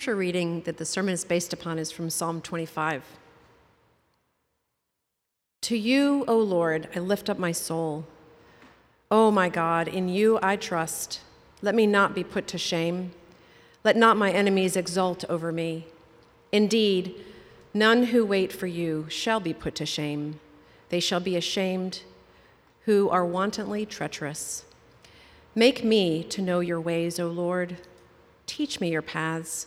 scripture reading that the sermon is based upon is from Psalm 25. To you, O Lord, I lift up my soul. O my God, in you I trust. Let me not be put to shame. Let not my enemies exult over me. Indeed, none who wait for you shall be put to shame. They shall be ashamed who are wantonly treacherous. Make me to know your ways, O Lord. Teach me your paths.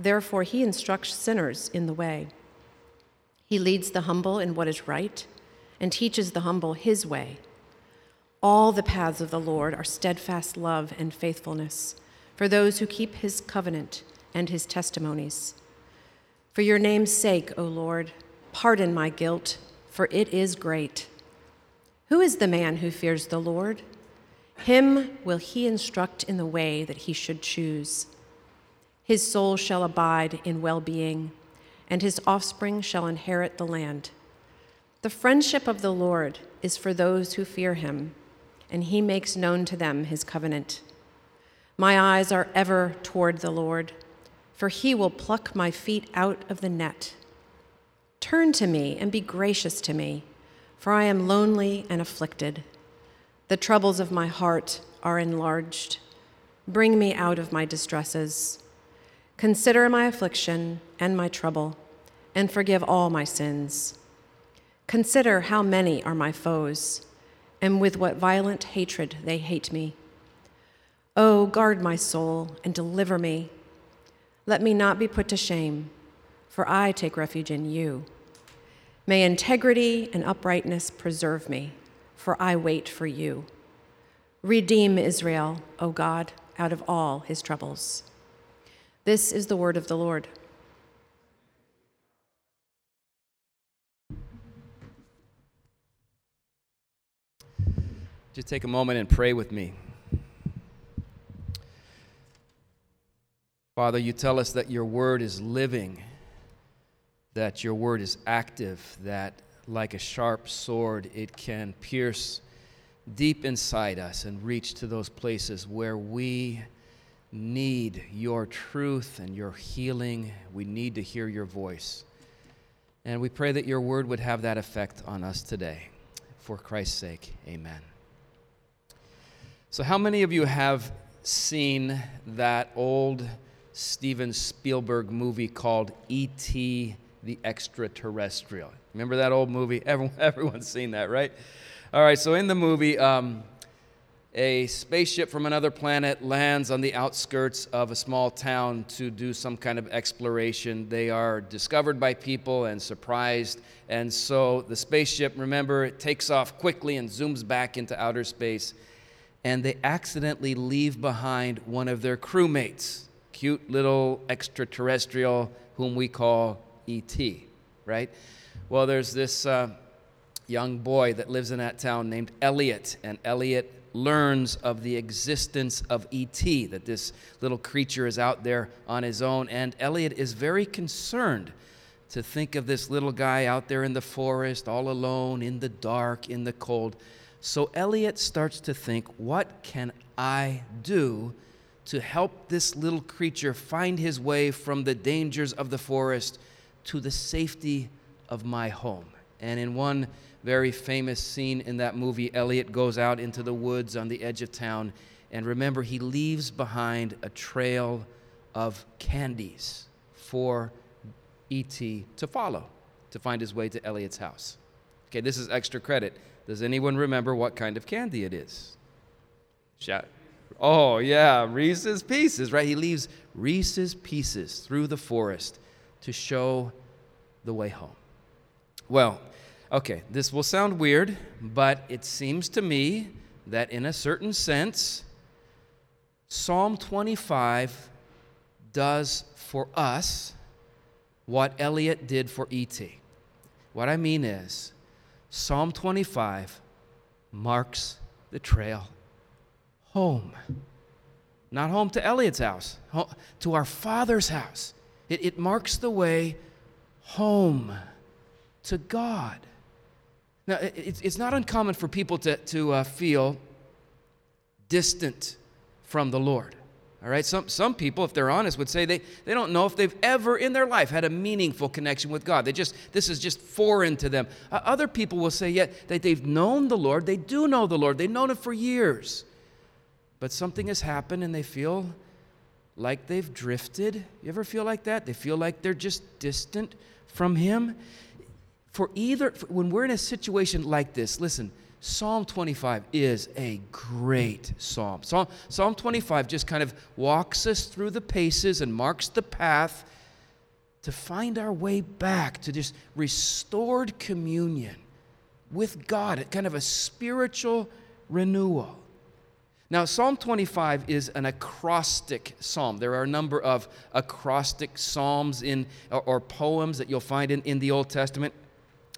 Therefore, he instructs sinners in the way. He leads the humble in what is right and teaches the humble his way. All the paths of the Lord are steadfast love and faithfulness for those who keep his covenant and his testimonies. For your name's sake, O Lord, pardon my guilt, for it is great. Who is the man who fears the Lord? Him will he instruct in the way that he should choose. His soul shall abide in well being, and his offspring shall inherit the land. The friendship of the Lord is for those who fear him, and he makes known to them his covenant. My eyes are ever toward the Lord, for he will pluck my feet out of the net. Turn to me and be gracious to me, for I am lonely and afflicted. The troubles of my heart are enlarged. Bring me out of my distresses. Consider my affliction and my trouble, and forgive all my sins. Consider how many are my foes, and with what violent hatred they hate me. Oh, guard my soul and deliver me. Let me not be put to shame, for I take refuge in you. May integrity and uprightness preserve me, for I wait for you. Redeem Israel, O God, out of all his troubles. This is the word of the Lord. Just take a moment and pray with me. Father, you tell us that your word is living, that your word is active, that like a sharp sword, it can pierce deep inside us and reach to those places where we need your truth and your healing. We need to hear your voice. And we pray that your word would have that effect on us today. For Christ's sake, amen. So, how many of you have seen that old Steven Spielberg movie called E.T. the Extraterrestrial? Remember that old movie? Everyone, everyone's seen that, right? All right, so in the movie, um, a spaceship from another planet lands on the outskirts of a small town to do some kind of exploration. They are discovered by people and surprised. And so the spaceship, remember, it takes off quickly and zooms back into outer space. And they accidentally leave behind one of their crewmates, cute little extraterrestrial whom we call E.T., right? Well, there's this uh, young boy that lives in that town named Elliot, and Elliot learns of the existence of E.T., that this little creature is out there on his own. And Elliot is very concerned to think of this little guy out there in the forest, all alone, in the dark, in the cold. So Elliot starts to think, what can I do to help this little creature find his way from the dangers of the forest to the safety of my home? And in one very famous scene in that movie. Elliot goes out into the woods on the edge of town, and remember, he leaves behind a trail of candies for E.T. to follow to find his way to Elliot's house. Okay, this is extra credit. Does anyone remember what kind of candy it is? Shout. Oh, yeah, Reese's Pieces, right? He leaves Reese's Pieces through the forest to show the way home. Well, Okay, this will sound weird, but it seems to me that in a certain sense, Psalm 25 does for us what Elliot did for E.T. What I mean is, Psalm 25 marks the trail home. Not home to Elliot's house, to our Father's house. It, it marks the way home to God. Now, it's, it's not uncommon for people to, to uh, feel distant from the Lord. All right, some, some people, if they're honest, would say they, they don't know if they've ever in their life had a meaningful connection with God. They just, this is just foreign to them. Uh, other people will say, yet yeah, that they've known the Lord, they do know the Lord, they've known Him for years. But something has happened and they feel like they've drifted. You ever feel like that? They feel like they're just distant from Him. For either, when we're in a situation like this, listen, Psalm 25 is a great psalm. psalm. Psalm 25 just kind of walks us through the paces and marks the path to find our way back to just restored communion with God, kind of a spiritual renewal. Now, Psalm 25 is an acrostic psalm. There are a number of acrostic psalms in, or, or poems that you'll find in, in the Old Testament.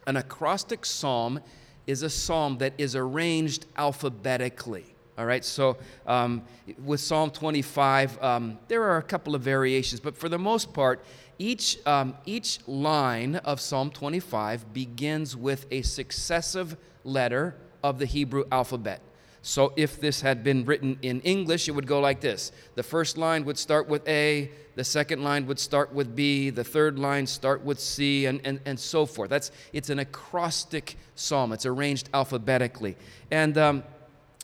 An acrostic psalm is a psalm that is arranged alphabetically. All right, so um, with Psalm 25, um, there are a couple of variations, but for the most part, each, um, each line of Psalm 25 begins with a successive letter of the Hebrew alphabet. So if this had been written in English, it would go like this the first line would start with A, the second line would start with B, the third line start with C, and, and, and so forth. That's, it's an acrostic psalm, it's arranged alphabetically. And um,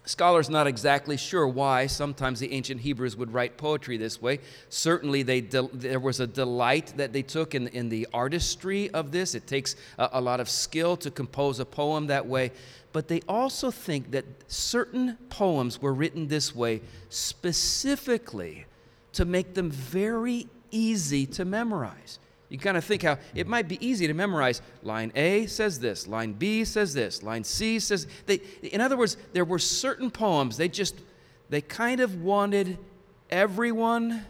Scholars not exactly sure why sometimes the ancient Hebrews would write poetry this way. Certainly, they de- there was a delight that they took in, in the artistry of this. It takes a, a lot of skill to compose a poem that way. But they also think that certain poems were written this way specifically to make them very easy to memorize. You kind of think how it might be easy to memorize. Line A says this, line B says this, line C says they in other words, there were certain poems they just they kind of wanted everyone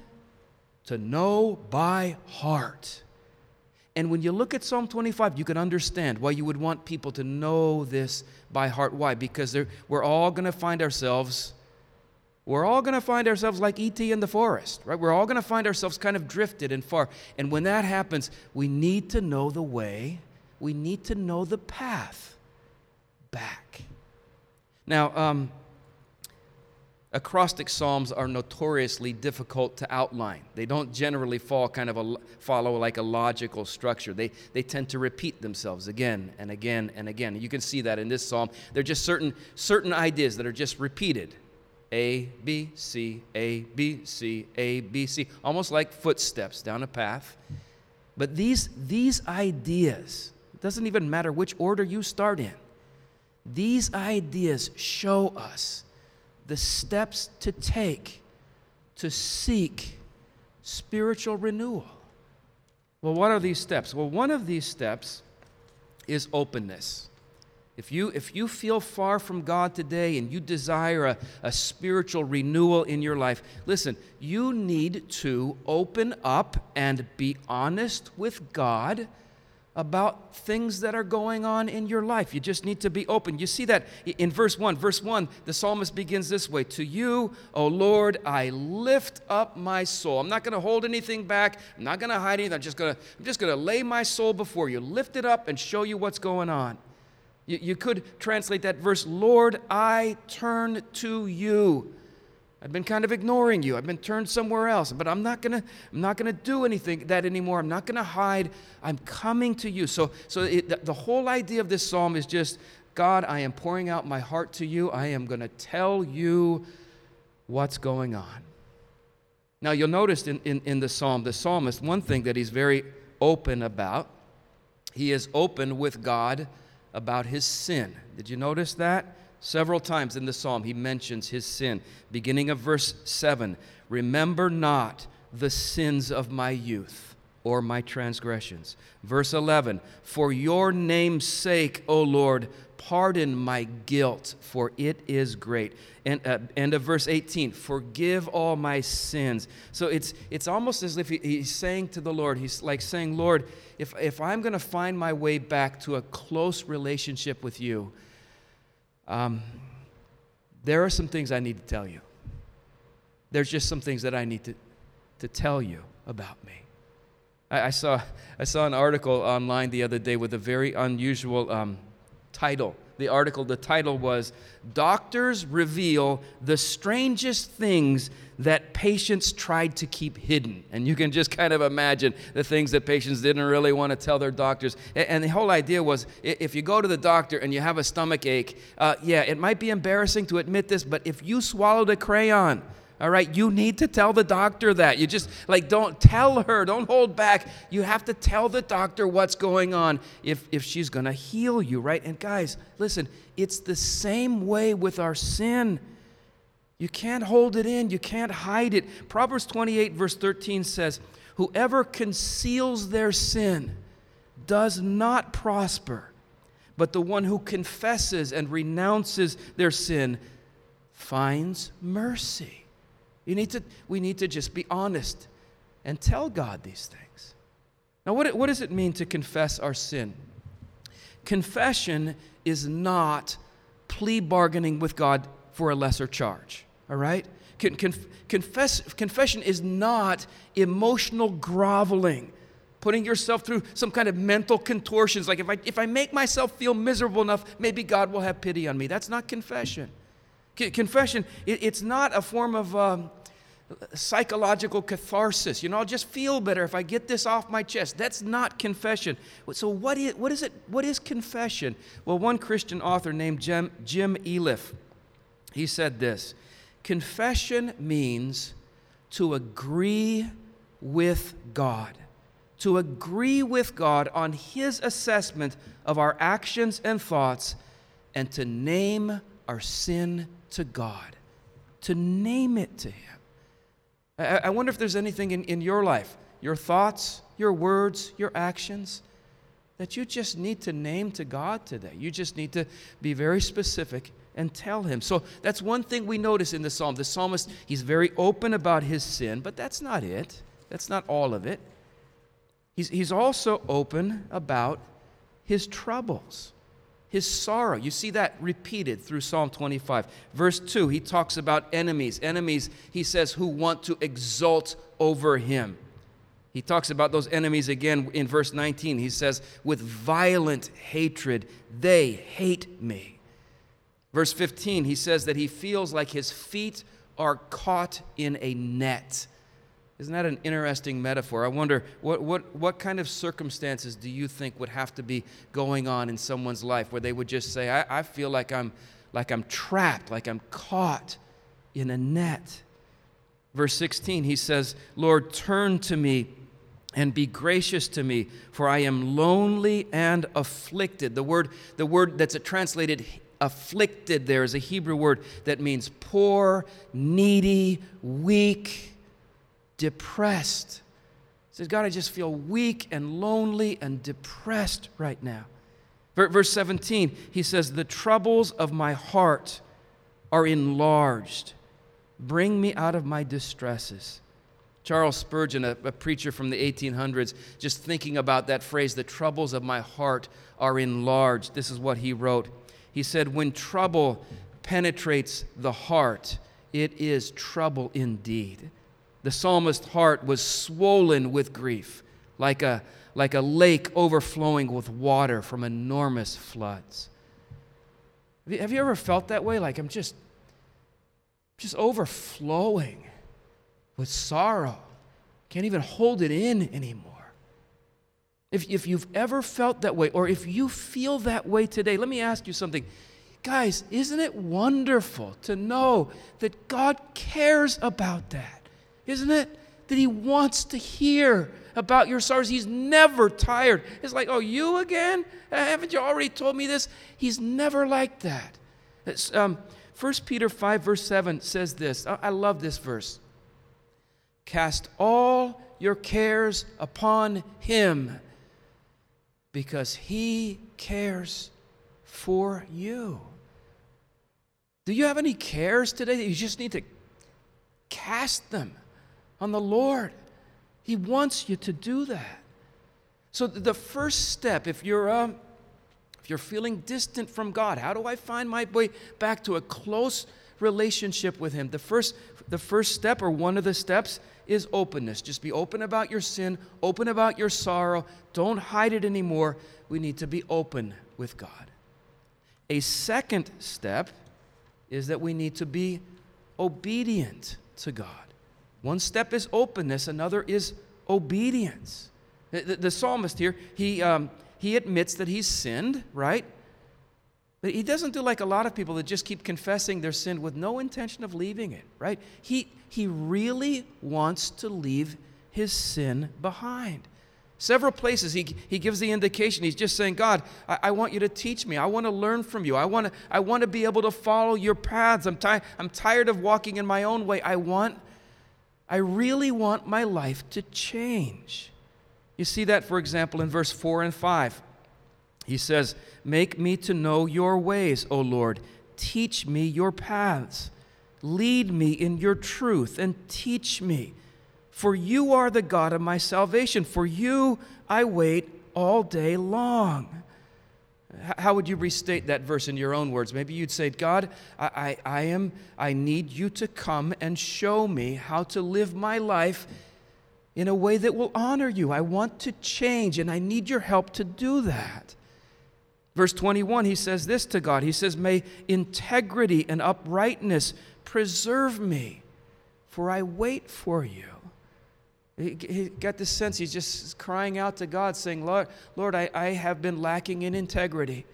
to know by heart. And when you look at Psalm 25, you can understand why you would want people to know this by heart. Why? Because we're all going to find ourselves we're all going to find ourselves like E.T. in the forest, right? We're all going to find ourselves kind of drifted and far. And when that happens, we need to know the way, we need to know the path back. Now, um, acrostic psalms are notoriously difficult to outline. They don't generally fall kind of a, follow like a logical structure. They, they tend to repeat themselves again and again and again. You can see that in this psalm. They're just certain, certain ideas that are just repeated a, B, C, A, B, C, A, B, C, almost like footsteps down a path. But these, these ideas, it doesn't even matter which order you start in, these ideas show us the steps to take to seek spiritual renewal. Well, what are these steps? Well, one of these steps is openness. If you, if you feel far from God today and you desire a, a spiritual renewal in your life, listen, you need to open up and be honest with God about things that are going on in your life. You just need to be open. You see that in verse 1. Verse 1, the psalmist begins this way To you, O Lord, I lift up my soul. I'm not going to hold anything back. I'm not going to hide anything. I'm just going to lay my soul before you, lift it up and show you what's going on. You, you could translate that verse, Lord, I turn to you. I've been kind of ignoring you. I've been turned somewhere else, but I'm not gonna, I'm not gonna do anything that anymore. I'm not gonna hide. I'm coming to you. So, so it, the, whole idea of this psalm is just, God, I am pouring out my heart to you. I am gonna tell you what's going on. Now, you'll notice in, in, in the psalm, the psalmist, one thing that he's very open about, he is open with God about his sin. Did you notice that? Several times in the psalm, he mentions his sin. Beginning of verse 7 Remember not the sins of my youth, or my transgressions. Verse 11 For your name's sake, O Lord, pardon my guilt, for it is great. And uh, end of verse 18 Forgive all my sins. So it's, it's almost as if he, he's saying to the Lord, He's like saying, Lord, if, if I'm going to find my way back to a close relationship with you, um, there are some things I need to tell you. There's just some things that I need to, to tell you about me. I, I saw, I saw an article online the other day with a very unusual um, title. The article, the title was Doctors Reveal the Strangest Things That Patients Tried to Keep Hidden. And you can just kind of imagine the things that patients didn't really want to tell their doctors. And the whole idea was if you go to the doctor and you have a stomach ache, uh, yeah, it might be embarrassing to admit this, but if you swallowed a crayon, all right, you need to tell the doctor that. You just like don't tell her, don't hold back. You have to tell the doctor what's going on if, if she's gonna heal you, right? And guys, listen, it's the same way with our sin. You can't hold it in, you can't hide it. Proverbs 28, verse 13 says, Whoever conceals their sin does not prosper, but the one who confesses and renounces their sin finds mercy. You need to, we need to just be honest and tell God these things. Now, what, what does it mean to confess our sin? Confession is not plea bargaining with God for a lesser charge, all right? Con, confess, confession is not emotional groveling, putting yourself through some kind of mental contortions. Like if I, if I make myself feel miserable enough, maybe God will have pity on me. That's not confession. Confession, it, it's not a form of um, psychological catharsis. You know, I'll just feel better if I get this off my chest. That's not confession. So, what is, what is it? What is confession? Well, one Christian author named Jim, Jim Elliff, he said this Confession means to agree with God, to agree with God on His assessment of our actions and thoughts, and to name our sin to God, to name it to Him. I, I wonder if there's anything in, in your life, your thoughts, your words, your actions, that you just need to name to God today. You just need to be very specific and tell Him. So that's one thing we notice in the psalm. The psalmist, he's very open about his sin, but that's not it. That's not all of it. He's, he's also open about his troubles his sorrow. You see that repeated through Psalm 25. Verse 2, he talks about enemies. Enemies, he says, who want to exult over him. He talks about those enemies again in verse 19. He says, with violent hatred, they hate me. Verse 15, he says that he feels like his feet are caught in a net. Isn't that an interesting metaphor? I wonder what, what, what kind of circumstances do you think would have to be going on in someone's life where they would just say, I, I feel like I'm, like I'm trapped, like I'm caught in a net? Verse 16, he says, Lord, turn to me and be gracious to me, for I am lonely and afflicted. The word, the word that's translated afflicted there is a Hebrew word that means poor, needy, weak depressed. He says, God, I just feel weak and lonely and depressed right now. Verse 17, he says, The troubles of my heart are enlarged. Bring me out of my distresses. Charles Spurgeon, a, a, preacher from the 1800s, just thinking about that phrase, the troubles of my heart are enlarged. This is what he wrote. He said, When trouble penetrates the heart, it is trouble indeed. The psalmist's heart was swollen with grief, like a, like a lake overflowing with water from enormous floods. Have you, ever felt that way? Like I'm just, just overflowing with sorrow. Can't even hold it in anymore. If, if you've ever felt that way, or if you feel that way today, let me ask you something. Guys, isn't it wonderful to know that God cares about that? Isn't it? That He wants to hear about your sorrows. He's never tired. It's like, oh, you again? Haven't you already told me this? He's never like that. Um, 1 Peter 5, verse 7 says this. I, I love this verse. Cast all your cares upon Him because He cares for you. Do you have any cares today that you just need to cast them on the Lord? He wants you to do that. So the first step, if you're um, if you're feeling distant from God, how do I find my way back to a close relationship with Him? The first the first step, or one of the steps, is openness. Just be open about your sin, open about your sorrow. Don't hide it anymore. We need to be open with God. A second step is that we need to be obedient to God. One step is openness, another is obedience. The, the, the psalmist here, he, um, he admits that he's sinned, right? But he doesn't do like a lot of people that just keep confessing their sin with no intention of leaving it, right? He, he really wants to leave his sin behind. Several places he, he gives the indication. He's just saying, God, I, I want you to teach me. I want to learn from you. I want to, I want to be able to follow your paths. I'm, ti- I'm tired of walking in my own way. I want, I really want my life to change. You see that, for example, in verse 4 and 5. He says, Make me to know your ways, O Lord. Teach me your paths. Lead me in your truth and teach me. For you are the God of my salvation. For you I wait all day long. How would you restate that verse in your own words? Maybe you'd say, God, I, I, I, am, I need you to come and show me how to live my life in a way that will honor you. I want to change, and I need your help to do that. Verse 21, he says this to God He says, May integrity and uprightness preserve me, for I wait for you. He, got this sense he's just crying out to God, saying, Lord, Lord I, I have been lacking in integrity.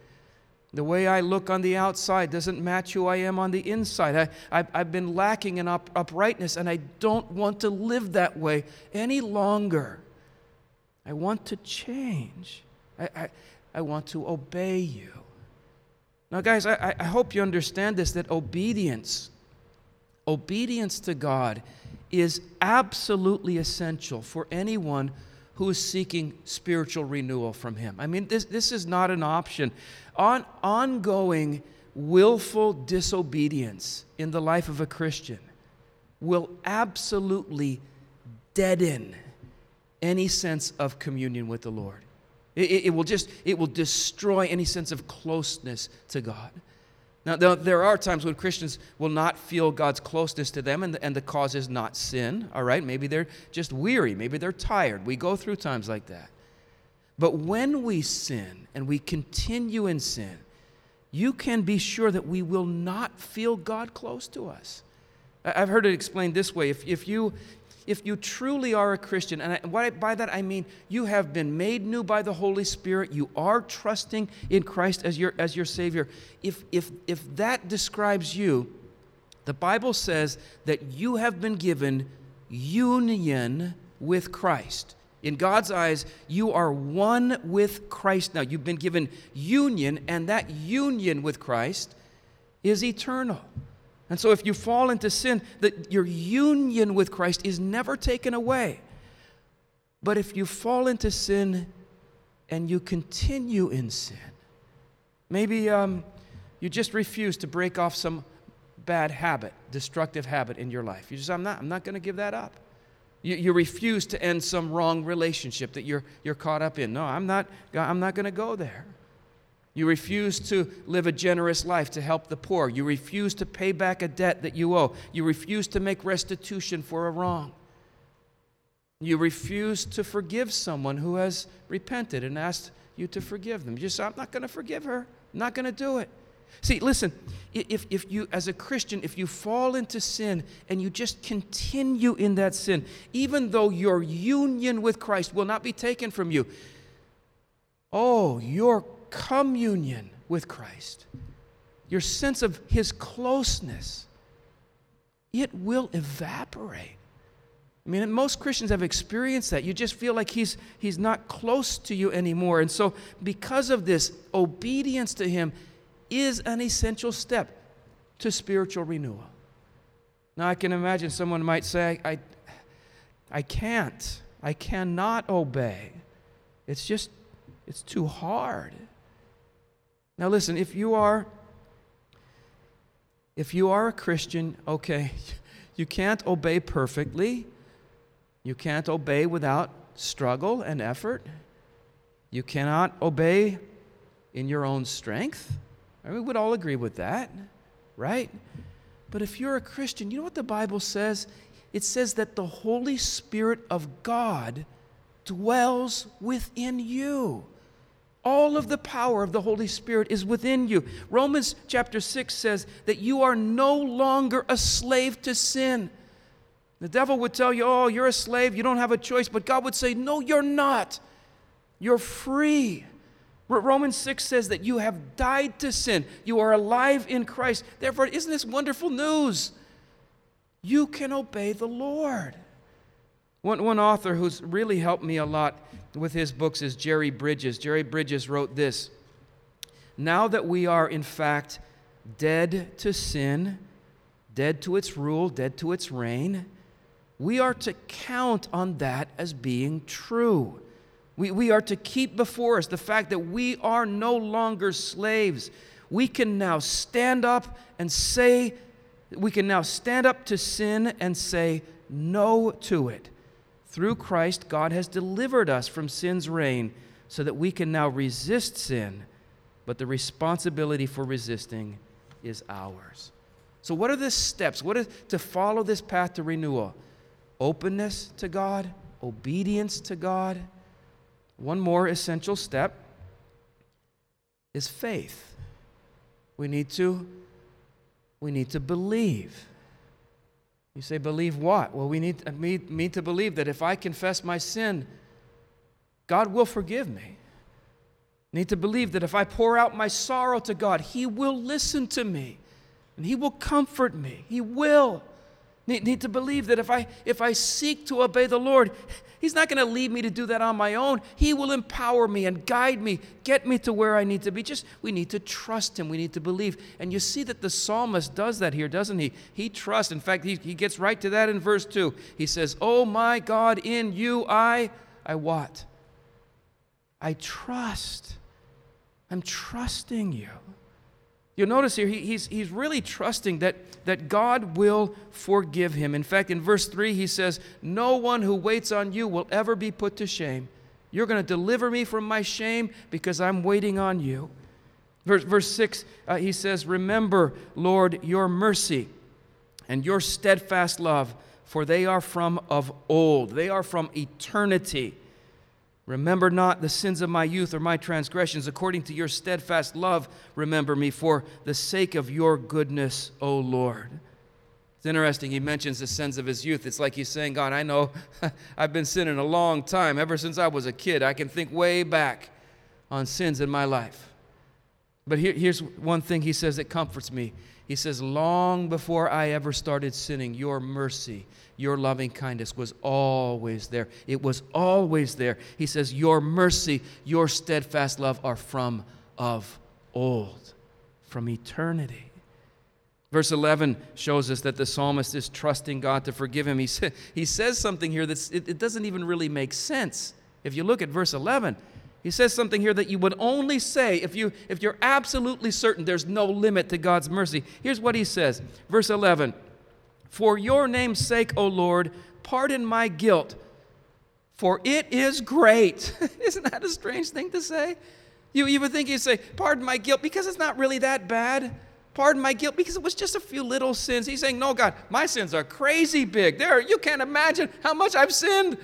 The way I look on the outside doesn't match who I am on the inside. I, I, have been lacking in up, uprightness, and I don't want to live that way any longer. I want to change. I, I, I want to obey you. Now, guys, I, I hope you understand this that obedience, obedience to God, is absolutely essential for anyone who is seeking spiritual renewal from Him. I mean, this, this is not an option. On, ongoing, willful disobedience in the life of a Christian will absolutely deaden any sense of communion with the Lord. It, it, it, will just, it will destroy any sense of closeness to God. Now, there are times when Christians will not feel God's closeness to them, and the, and the cause is not sin, all right? Maybe they're just weary, maybe they're tired. We go through times like that. But when we sin and we continue in sin, you can be sure that we will not feel God close to us. I've heard it explained this way if, if, you, if you truly are a Christian, and I, by that I mean you have been made new by the Holy Spirit, you are trusting in Christ as your, as your Savior, if, if, if that describes you, the Bible says that you have been given union with Christ. In God's eyes, you are one with Christ now. You've been given union, and that union with Christ is eternal. And so if you fall into sin, that your union with Christ is never taken away. But if you fall into sin and you continue in sin, maybe um, you just refuse to break off some bad habit, destructive habit in your life. You just, I'm not, I'm not going to give that up. You, you refuse to end some wrong relationship that you're, you're caught up in. No, I'm not, I'm not going to go there. You refuse to live a generous life to help the poor. You refuse to pay back a debt that you owe. You refuse to make restitution for a wrong. You refuse to forgive someone who has repented and asked you to forgive them. You just, I'm not going to forgive her. I'm not going to do it. See, listen, if, if you, as a Christian, if you fall into sin and you just continue in that sin, even though your union with Christ will not be taken from you, oh, your communion with Christ, your sense of his closeness, it will evaporate. I mean, most Christians have experienced that. You just feel like he's, he's not close to you anymore. And so, because of this, obedience to him is an essential step to spiritual renewal. Now, I can imagine someone might say, I, I can't. I cannot obey. It's just, it's too hard. Now, listen, if you are. If you are a Christian, okay, you can't obey perfectly. You can't obey without struggle and effort. You cannot obey in your own strength. I mean, we would all agree with that, right? But if you're a Christian, you know what the Bible says? It says that the Holy Spirit of God dwells within you. All of the power of the Holy Spirit is within you. Romans chapter 6 says that you are no longer a slave to sin. The devil would tell you, oh, you're a slave, you don't have a choice. But God would say, no, you're not. You're free. Romans 6 says that you have died to sin. You are alive in Christ. Therefore, isn't this wonderful news? You can obey the Lord. One, one author who's really helped me a lot with his books is Jerry Bridges. Jerry Bridges wrote this Now that we are, in fact, dead to sin, dead to its rule, dead to its reign, we are to count on that as being true. We, we are to keep before us the fact that we are no longer slaves. We can now stand up and say, we can now stand up to sin and say no to it. Through Christ, God has delivered us from sin's reign so that we can now resist sin, but the responsibility for resisting is ours. So, what are the steps? What is to follow this path to renewal? Openness to God, obedience to God one more essential step is faith. We need to we need to believe. You say believe what? Well, we need me, to believe that if I confess my sin, God will forgive me. Need to believe that if I pour out my sorrow to God, He will listen to me and He will comfort me. He will. Need, need to believe that if I if I seek to obey the Lord, He's not going to leave me to do that on my own. He will empower me and guide me, get me to where I need to be. Just we need to trust him. We need to believe. And you see that the psalmist does that here, doesn't he? He trusts. In fact, he, he gets right to that in verse 2. He says, Oh my God, in you I I what? I trust. I'm trusting you. You'll notice here, he, he's, he's really trusting that, that God will forgive him. In fact, in verse 3, he says, No one who waits on you will ever be put to shame. You're going to deliver me from my shame because I'm waiting on you. Verse, verse 6, uh, he says, Remember, Lord, your mercy and your steadfast love, for they are from of old, they are from eternity. Remember not the sins of my youth or my transgressions. According to your steadfast love, remember me for the sake of your goodness, O Lord. It's interesting, he mentions the sins of his youth. It's like he's saying, God, I know I've been sinning a long time. Ever since I was a kid, I can think way back on sins in my life. But here, here's one thing he says that comforts me. He says, Long before I ever started sinning, your mercy, your loving kindness was always there. It was always there. He says, Your mercy, your steadfast love are from of old, from eternity. Verse 11 shows us that the psalmist is trusting God to forgive him. He, sa- he says something here that it, it doesn't even really make sense. If you look at verse 11, he says something here that you would only say if, you, if you're absolutely certain there's no limit to God's mercy. Here's what he says, verse 11 For your name's sake, O Lord, pardon my guilt, for it is great. Isn't that a strange thing to say? You, you would think he'd say, Pardon my guilt, because it's not really that bad. Pardon my guilt because it was just a few little sins. He's saying, No, God, my sins are crazy big. There, you can't imagine how much I've sinned.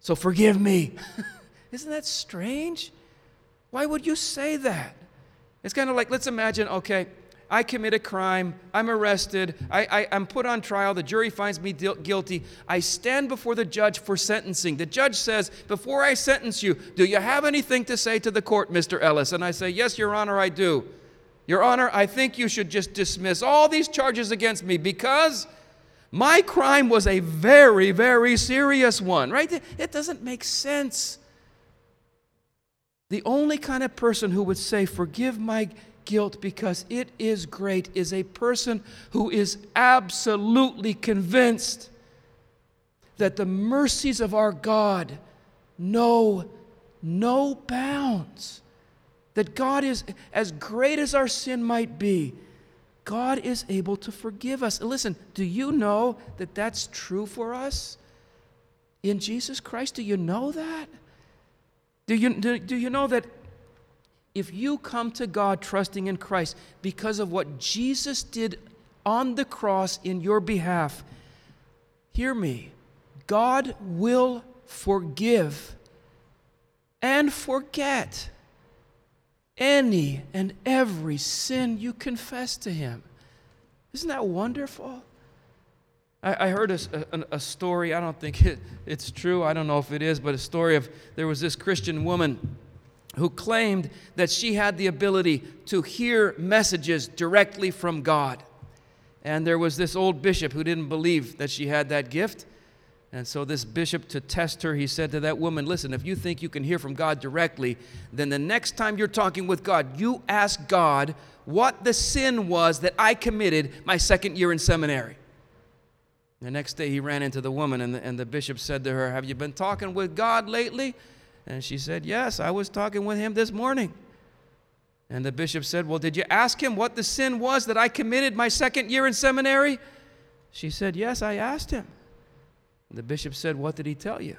So forgive me. Isn't that strange? Why would you say that? It's kind of like, let's imagine, okay, I commit a crime, I'm arrested, I, am put on trial, the jury finds me guilty. I stand before the judge for sentencing. The judge says, Before I sentence you, do you have anything to say to the court, Mr. Ellis? And I say, Yes, Your Honor, I do. Your Honor, I think you should just dismiss all these charges against me because my crime was a very, very serious one, right? It doesn't make sense. The only kind of person who would say, Forgive my guilt because it is great, is a person who is absolutely convinced that the mercies of our God know no bounds. That God is, as great as our sin might be, God is able to forgive us. listen, do you know that that's true for us in Jesus Christ? Do you know that? Do you, do, do you know that if you come to God trusting in Christ because of what Jesus did on the cross in your behalf, hear me, God will forgive and forget any and every sin you confess to Him. Isn't that wonderful? I, I heard a, a, a, story, I don't think it, it's true, I don't know if it is, but a story of there was this Christian woman who claimed that she had the ability to hear messages directly from God. And there was this old bishop who didn't believe that she had that gift. And so, this bishop, to test her, he said to that woman, Listen, if you think you can hear from God directly, then the next time you're talking with God, you ask God what the sin was that I committed my second year in seminary. The next day, he ran into the woman, and the, and the bishop said to her, Have you been talking with God lately? And she said, Yes, I was talking with him this morning. And the bishop said, Well, did you ask him what the sin was that I committed my second year in seminary? She said, Yes, I asked him. The bishop said, What did he tell you?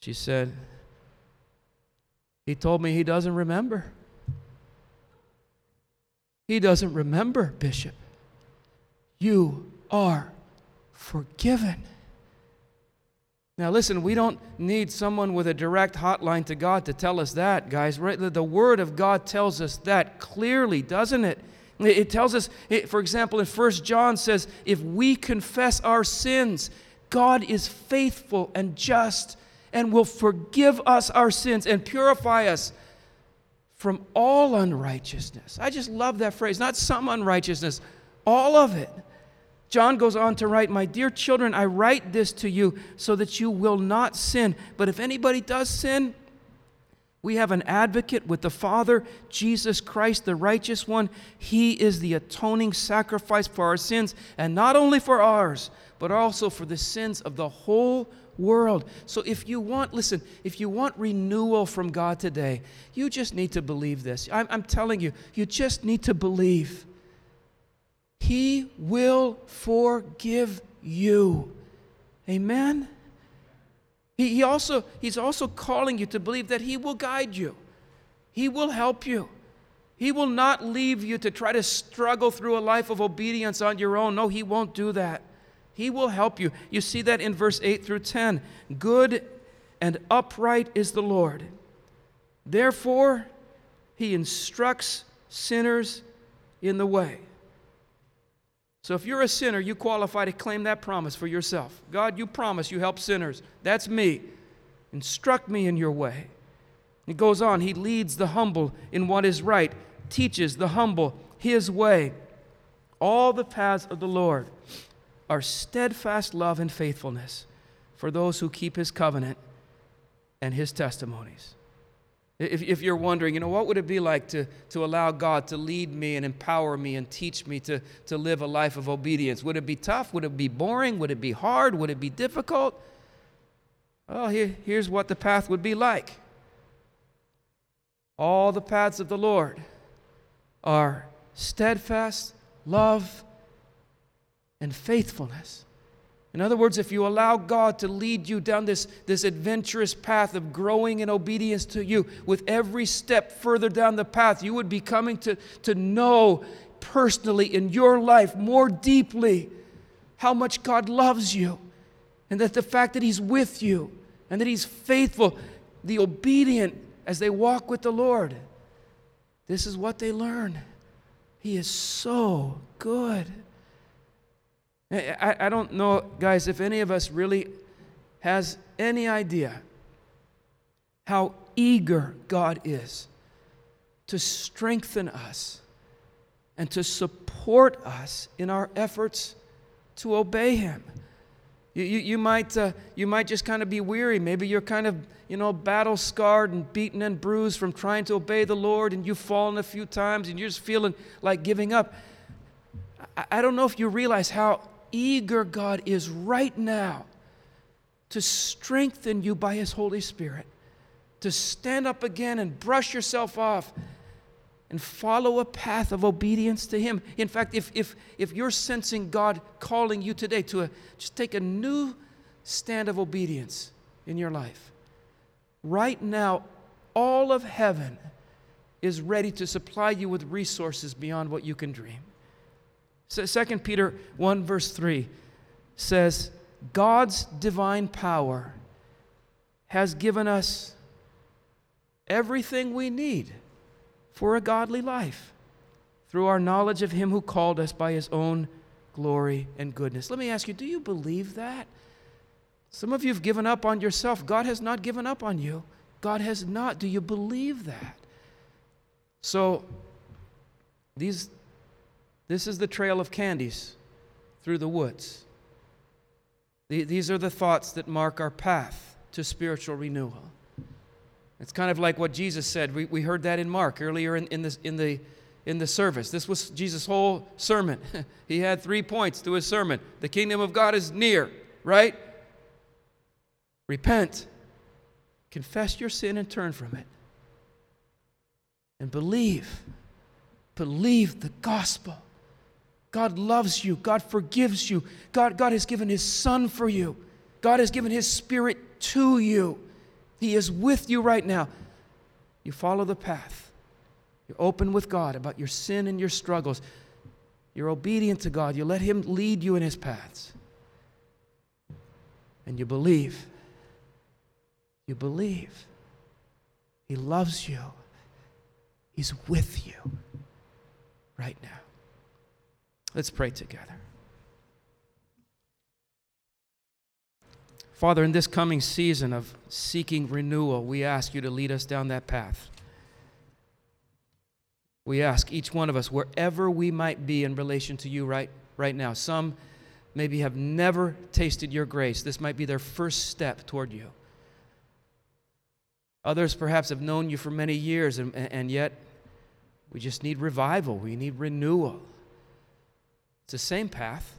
She said, He told me he doesn't remember. He doesn't remember, Bishop. You are forgiven. Now, listen, we don't need someone with a direct hotline to God to tell us that, guys. Right? The Word of God tells us that clearly, doesn't it? It tells us, for example, in 1 John says, if we confess our sins, God is faithful and just and will forgive us our sins and purify us from all unrighteousness. I just love that phrase, not some unrighteousness, all of it. John goes on to write, My dear children, I write this to you so that you will not sin. But if anybody does sin, we have an advocate with the Father, Jesus Christ, the righteous one. He is the atoning sacrifice for our sins, and not only for ours, but also for the sins of the whole world. So if you want, listen, if you want renewal from God today, you just need to believe this. I'm, I'm telling you, you just need to believe. He will forgive you. Amen? He, he also, he's also calling you to believe that He will guide you, He will help you. He will not leave you to try to struggle through a life of obedience on your own. No, He won't do that. He will help you. You see that in verse 8 through 10. Good and upright is the Lord. Therefore, He instructs sinners in the way. So if you're a sinner, you qualify to claim that promise for yourself. God, you promise you help sinners. That's me. Instruct me in your way. It goes on, He leads the humble in what is right, teaches the humble His way. All the paths of the Lord are steadfast love and faithfulness for those who keep His covenant and His testimonies. If, if you're wondering, you know, what would it be like to, to allow God to lead me and empower me and teach me to, to live a life of obedience? Would it be tough? Would it be boring? Would it be hard? Would it be difficult? Well, here, here's what the path would be like. All the paths of the Lord are steadfast love and faithfulness. In other words, if you allow God to lead you down this, this adventurous path of growing in obedience to you, with every step further down the path, you would be coming to, to know personally in your life more deeply how much God loves you, and that the fact that He's with you, and that He's faithful, the obedient as they walk with the Lord. This is what they learn. He is so good. I, I don't know, guys, if any of us really has any idea how eager God is to strengthen us and to support us in our efforts to obey Him. You, you, you might, uh, you might just kind of be weary. Maybe you're kind of, you know, battle scarred and beaten and bruised from trying to obey the Lord, and you've fallen a few times and you're just feeling like giving up. I, I don't know if you realize how eager God is right now to strengthen you by His Holy Spirit, to stand up again and brush yourself off and follow a path of obedience to Him. In fact, if, if, if you're sensing God calling you today to a, just take a new stand of obedience in your life, right now, all of heaven is ready to supply you with resources beyond what you can dream. So 2 Peter 1, verse 3 says, God's divine power has given us everything we need for a godly life through our knowledge of Him who called us by His own glory and goodness. Let me ask you do you believe that? Some of you have given up on yourself. God has not given up on you. God has not. Do you believe that? So, these, this is the trail of candies through the woods. These are the thoughts that mark our path to spiritual renewal. It's kind of like what Jesus said. We, we heard that in Mark earlier in, in, this, in, the, in the service. This was Jesus' whole sermon. he had three points to his sermon. The kingdom of God is near, right? Repent, confess your sin, and turn from it. And believe. Believe the gospel. God loves you. God forgives you. God, God has given His Son for you. God has given His Spirit to you. He is with you right now. You follow the path. You're open with God about your sin and your struggles. You're obedient to God. You let Him lead you in His paths. And you believe. You believe. He loves you. He's with you right now. Let's pray together. Father, in this coming season of seeking renewal, we ask you to lead us down that path. We ask each one of us, wherever we might be in relation to you right, right now, some maybe have never tasted your grace. This might be their first step toward you. Others perhaps have known you for many years, and, and yet we just need revival. We need renewal. It's the same path.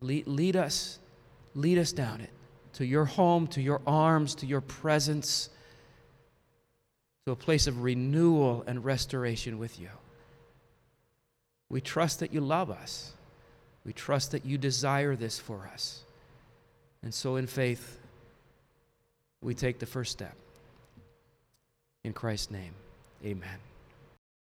Lead, lead us Lead us down it to your home, to your arms, to your presence, to a place of renewal and restoration with you. We trust that you love us. We trust that you desire this for us. And so, in faith, we take the first step. In Christ's name, amen.